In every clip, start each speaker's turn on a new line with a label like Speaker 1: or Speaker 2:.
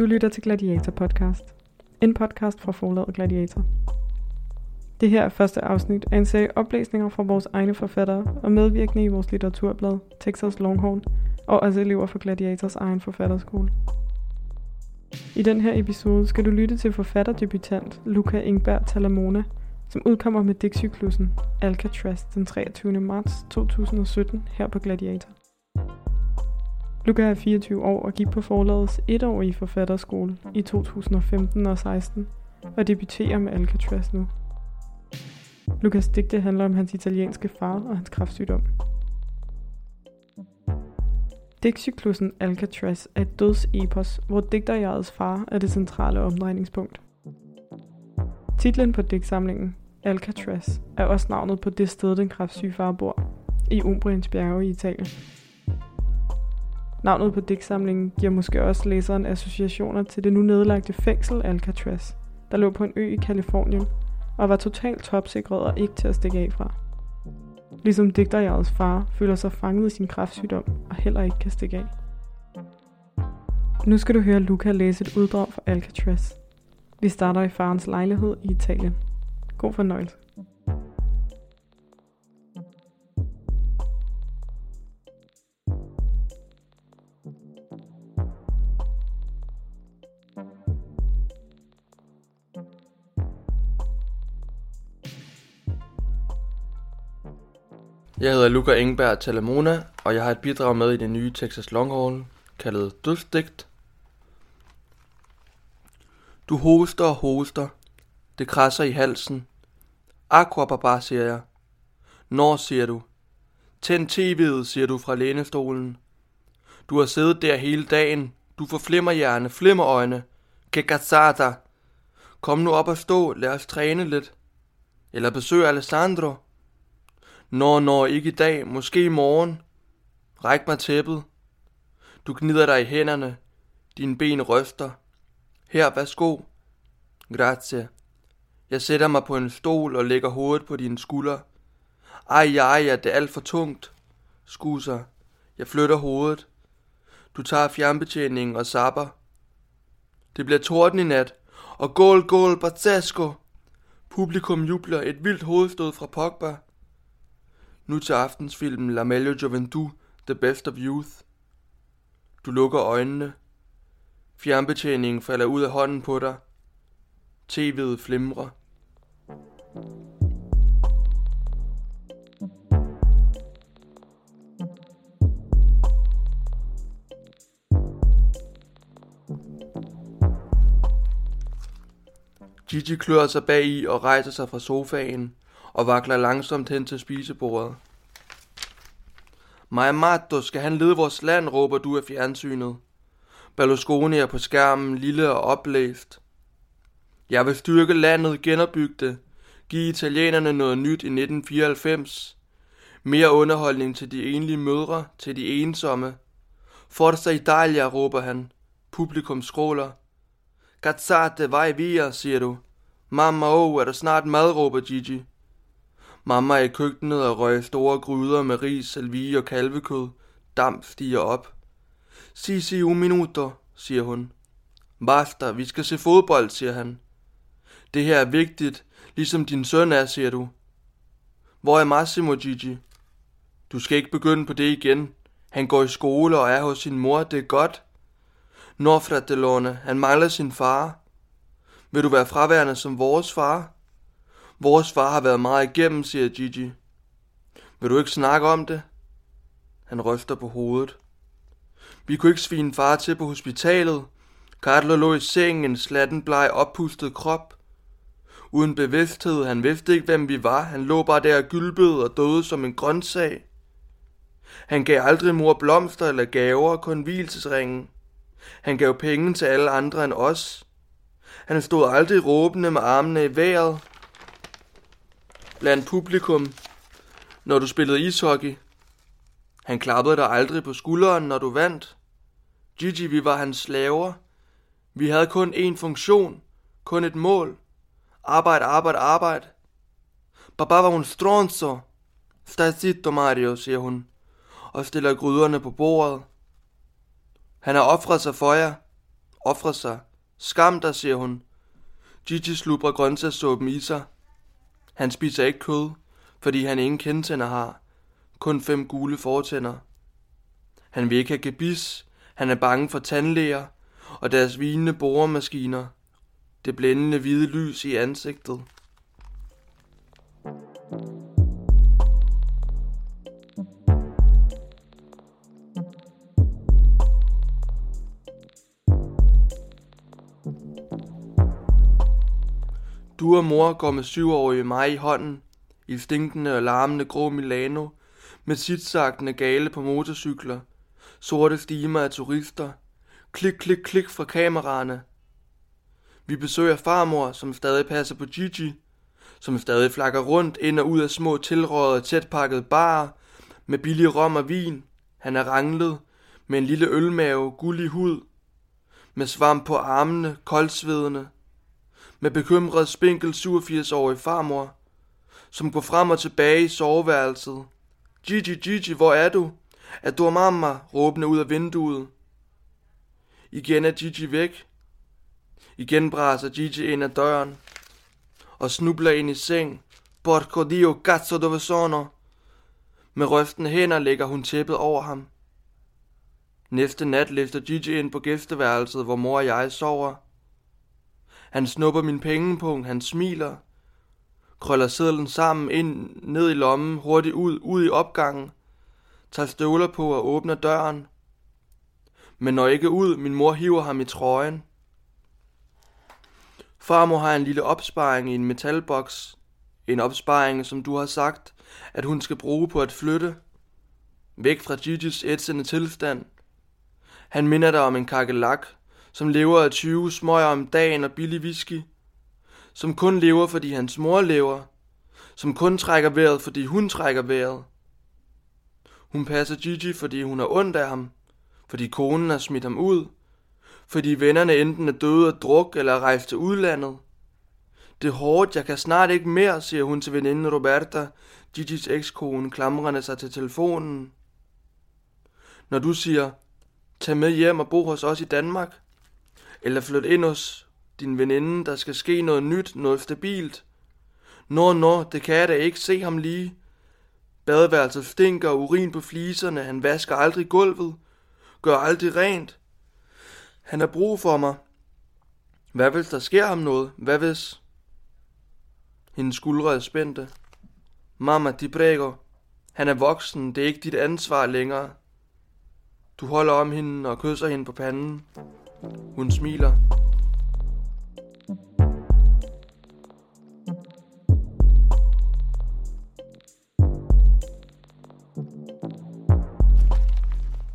Speaker 1: Du lytter til Gladiator Podcast. En podcast fra forlaget Gladiator. Det her er første afsnit af en serie oplæsninger fra vores egne forfattere og medvirkende i vores litteraturblad Texas Longhorn og også elever fra Gladiators egen forfatterskole. I den her episode skal du lytte til forfatterdebutant Luca Ingberg Talamona, som udkommer med digtcyklussen Alcatraz den 23. marts 2017 her på Gladiator. Luca er 24 år og gik på forlagets etårige forfatterskole i 2015 og 16 og debuterer med Alcatraz nu. Lukas digte handler om hans italienske far og hans kræftsygdom. Digtcyklusen Alcatraz er et dødsepos, hvor digterjegets far er det centrale omdrejningspunkt. Titlen på digtsamlingen, Alcatraz, er også navnet på det sted, den kræftsyge far bor, i Umbriens bjerge i Italien. Navnet på digtsamlingen giver måske også læseren associationer til det nu nedlagte fængsel Alcatraz, der lå på en ø i Kalifornien og var totalt topsikret og ikke til at stikke af fra. Ligesom digterjagets far føler sig fanget i sin kræftsygdom og heller ikke kan stikke af. Nu skal du høre Luca læse et uddrag fra Alcatraz. Vi starter i farens lejlighed i Italien. God fornøjelse.
Speaker 2: Jeg hedder Luca Engberg Talamona, og jeg har et bidrag med i det nye Texas Longhorn, kaldet Dødsdigt. Du hoster og hoster. Det krasser i halsen. Aquababar, siger jeg. Når, siger du. Tænd tv'et, siger du fra lænestolen. Du har siddet der hele dagen. Du får flimmerhjerne, flimmerøjne. Que. Kom nu op og stå, lad os træne lidt. Eller besøg Alessandro. Nå, nå, ikke i dag, måske i morgen. Ræk mig tæppet. Du gnider dig i hænderne. Dine ben ryster. Her, værsgo. Grazie. Jeg sætter mig på en stol og lægger hovedet på dine skuldre. Ej, ej, ja, det er alt for tungt. Skuser. Jeg flytter hovedet. Du tager fjernbetjeningen og sapper. Det bliver torden i nat. Og gol, gol, Bartasco. Publikum jubler et vildt hovedstød fra Pogba. Nu til aftensfilmen La Meglio Gioventù, The Best of Youth. Du lukker øjnene. Fjernbetjeningen falder ud af hånden på dig. TV'et flimrer. Gigi klør sig bag i og rejser sig fra sofaen og vakler langsomt hen til spisebordet. Maja skal han lede vores land, råber du af fjernsynet. Berlusconi er på skærmen, lille og oplæst. Jeg vil styrke landet, genopbygge det. Give italienerne noget nyt i 1994. Mere underholdning til de enlige mødre, til de ensomme. Forza Italia, råber han. Publikum skråler. Cazzate, vai via, siger du. Mamma, oh, er der snart mad, råber Gigi. Mamma er i køkkenet og røg store gryder med ris, salvie og kalvekød. Damp stiger op. Si, si, un minuto, siger hun. Basta, vi skal se fodbold, siger han. Det her er vigtigt, ligesom din søn er, siger du. Hvor er Massimo, Gigi? Du skal ikke begynde på det igen. Han går i skole og er hos sin mor, det er godt. Nå, fratellone, han mangler sin far. Vil du være fraværende som vores far? Vores far har været meget igennem, siger Gigi. Vil du ikke snakke om det? Han ryster på hovedet. Vi kunne ikke svine far til på hospitalet. Carlo lå i sengen, en slatten bleg oppustet krop. Uden bevidsthed, han vidste ikke, hvem vi var. Han lå bare der og gylpede og døde som en grøntsag. Han gav aldrig mor blomster eller gaver, kun hvilesesringen. Han gav penge til alle andre end os. Han stod aldrig råbende med armene i vejret blandt publikum, når du spillede ishockey. Han klappede dig aldrig på skulderen, når du vandt. Gigi, vi var hans slaver. Vi havde kun én funktion, kun et mål. Arbejde, arbejde, arbejde. Baba var hun stronzo. Stai zitto, Mario, siger hun, og stiller gryderne på bordet. Han har offret sig for jer. Offre sig. Skam dig, siger hun. Gigi slubrer grøntsagssuppen i sig. Han spiser ikke kød, fordi han ingen kendtænder har. Kun fem gule fortænder. Han vil ikke have gebis. Han er bange for tandlæger og deres vinende boremaskiner. Det blændende hvide lys i ansigtet. Du og mor går med syvårige mig i hånden, i stinkende og larmende grå Milano, med sitsagtende gale på motorcykler, sorte stimer af turister, klik, klik, klik fra kameraerne. Vi besøger farmor, som stadig passer på Gigi, som stadig flakker rundt ind og ud af små tilrådede tætpakkede barer, med billig rom og vin. Han er ranglet, med en lille ølmave, gullig hud, med svamp på armene, koldsvedende, med bekymret spinkel 87-årig farmor, som går frem og tilbage i soveværelset. Gigi, Gigi, hvor er du? Er du mamma? råbende ud af vinduet. Igen er Gigi væk. Igen braser Gigi ind ad døren og snubler ind i seng. Porco dio cazzo dove sono? Med røftende hænder lægger hun tæppet over ham. Næste nat løfter Gigi ind på gæsteværelset, hvor mor og jeg sover. Han snupper min pengepunkt, han smiler, krøller sædlen sammen ind, ned i lommen, hurtigt ud, ud i opgangen, tager støvler på og åbner døren. Men når ikke ud, min mor hiver ham i trøjen. Farmor har en lille opsparing i en metalboks. En opsparing, som du har sagt, at hun skal bruge på at flytte. Væk fra Gigi's ætsende tilstand. Han minder dig om en kakelak, som lever af 20 smøger om dagen og billig whisky, som kun lever, fordi hans mor lever, som kun trækker vejret, fordi hun trækker vejret. Hun passer Gigi, fordi hun er ondt af ham, fordi konen har smidt ham ud, fordi vennerne enten er døde af druk eller er rejst til udlandet. Det er hårdt, jeg kan snart ikke mere, siger hun til veninden Roberta, Gigis ekskone, klamrende sig til telefonen. Når du siger, tag med hjem og bo hos os i Danmark, eller flyt ind hos din veninde, der skal ske noget nyt, noget stabilt. Nå, nå, det kan jeg da ikke se ham lige. Badeværelset stinker urin på fliserne, han vasker aldrig gulvet, gør aldrig rent. Han har brug for mig. Hvad hvis der sker ham noget? Hvad hvis? Hendes skuldre er spændte. Mamma, de brækker. Han er voksen, det er ikke dit ansvar længere. Du holder om hende og kysser hende på panden. Hun smiler.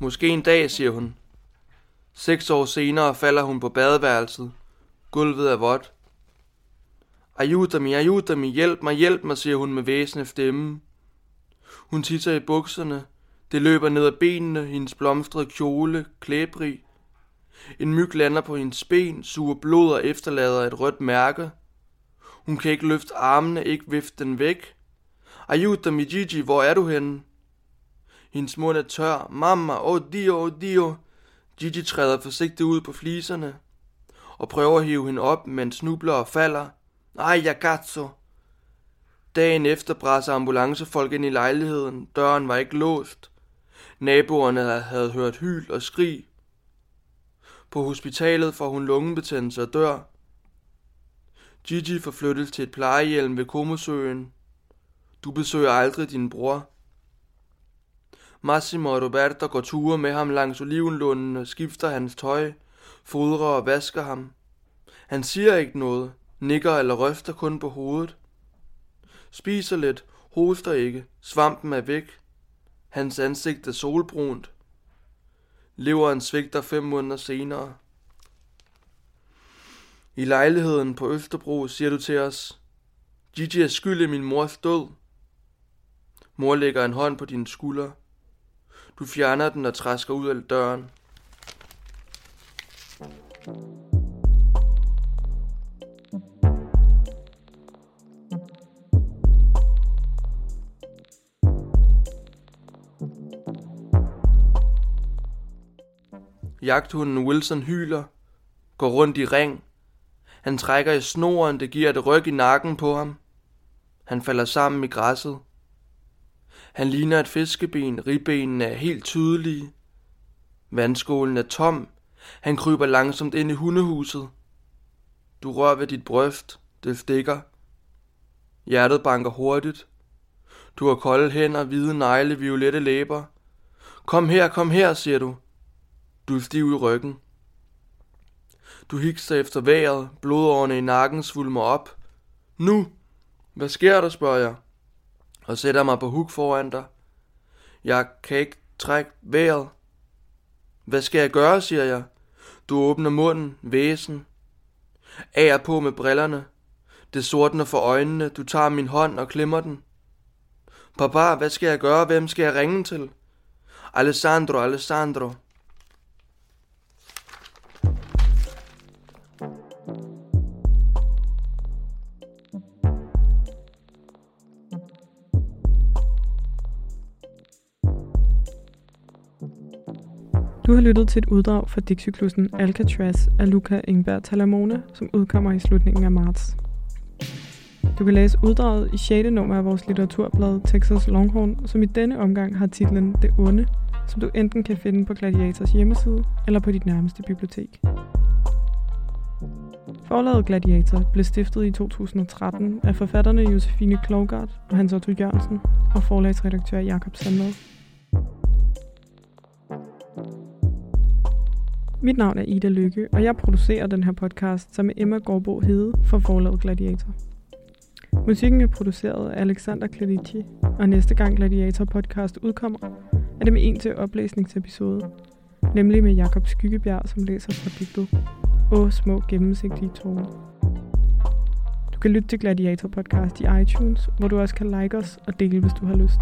Speaker 2: Måske en dag, siger hun. Seks år senere falder hun på badeværelset. Gulvet er vådt. Ajutami, ajutami, hjælp mig, hjælp mig, siger hun med væsende stemme. Hun tisser i bukserne. Det løber ned ad benene, hendes blomstrede kjole, klæbrig. En myg lander på hendes ben, suger blod og efterlader et rødt mærke. Hun kan ikke løfte armene, ikke vifte den væk. Ayuta mi Gigi, hvor er du henne? Hendes mund er tør. Mamma, oh Dio, oh Dio. Gigi træder forsigtigt ud på fliserne og prøver at hive hende op, men snubler og falder. Ej, jagazzo. Dagen efter brænder ambulancefolk ind i lejligheden. Døren var ikke låst. Naboerne havde hørt hyl og skrig. På hospitalet får hun lungebetændelse og dør. Gigi forflyttes til et plejehjem ved Komosøen. Du besøger aldrig din bror. Massimo og Roberto går ture med ham langs olivenlunden og skifter hans tøj, fodrer og vasker ham. Han siger ikke noget, nikker eller ryster kun på hovedet. Spiser lidt, hoster ikke, svampen er væk. Hans ansigt er solbrunt. Leveren svigter fem måneder senere. I lejligheden på Østerbro siger du til os, Gigi er skyld i min mors død. Mor lægger en hånd på dine skulder. Du fjerner den og træsker ud af døren. Jagthunden Wilson hyler. går rundt i ring. Han trækker i snoren, det giver et ryg i nakken på ham. Han falder sammen i græsset. Han ligner et fiskeben, ribbenene er helt tydelige. Vandskålen er tom. Han kryber langsomt ind i hundehuset. Du rører ved dit bryst, det stikker. Hjertet banker hurtigt. Du har kolde hænder, hvide negle, violette læber. Kom her, kom her, siger du. Du er stiv i ryggen. Du hikser efter vejret, blodårene i nakken svulmer op. Nu! Hvad sker der, spørger jeg, og sætter mig på huk foran dig. Jeg kan ikke trække vejret. Hvad skal jeg gøre, siger jeg. Du åbner munden, væsen. Af på med brillerne. Det sortner for øjnene. Du tager min hånd og klemmer den. Papa, hvad skal jeg gøre? Hvem skal jeg ringe til? Alessandro, Alessandro.
Speaker 1: Du har lyttet til et uddrag fra digtcyklusen Alcatraz af Luca Ingberg Talamone, som udkommer i slutningen af marts. Du kan læse uddraget i 6. nummer af vores litteraturblad Texas Longhorn, som i denne omgang har titlen Det Onde, som du enten kan finde på Gladiators hjemmeside eller på dit nærmeste bibliotek. Forlaget Gladiator blev stiftet i 2013 af forfatterne Josefine Klogart og Hans Otto Jørgensen og forlagsredaktør Jakob Sandvad. Mit navn er Ida Lykke, og jeg producerer den her podcast sammen med Emma Gårdbo Hede for forlaget Gladiator. Musikken er produceret af Alexander Kladici, og næste gang Gladiator podcast udkommer, er det med en til oplæsningsepisode, nemlig med Jakob Skyggebjerg, som læser fra digtet Åh, små gennemsigtige tårer. Du kan lytte til Gladiator podcast i iTunes, hvor du også kan like os og dele, hvis du har lyst.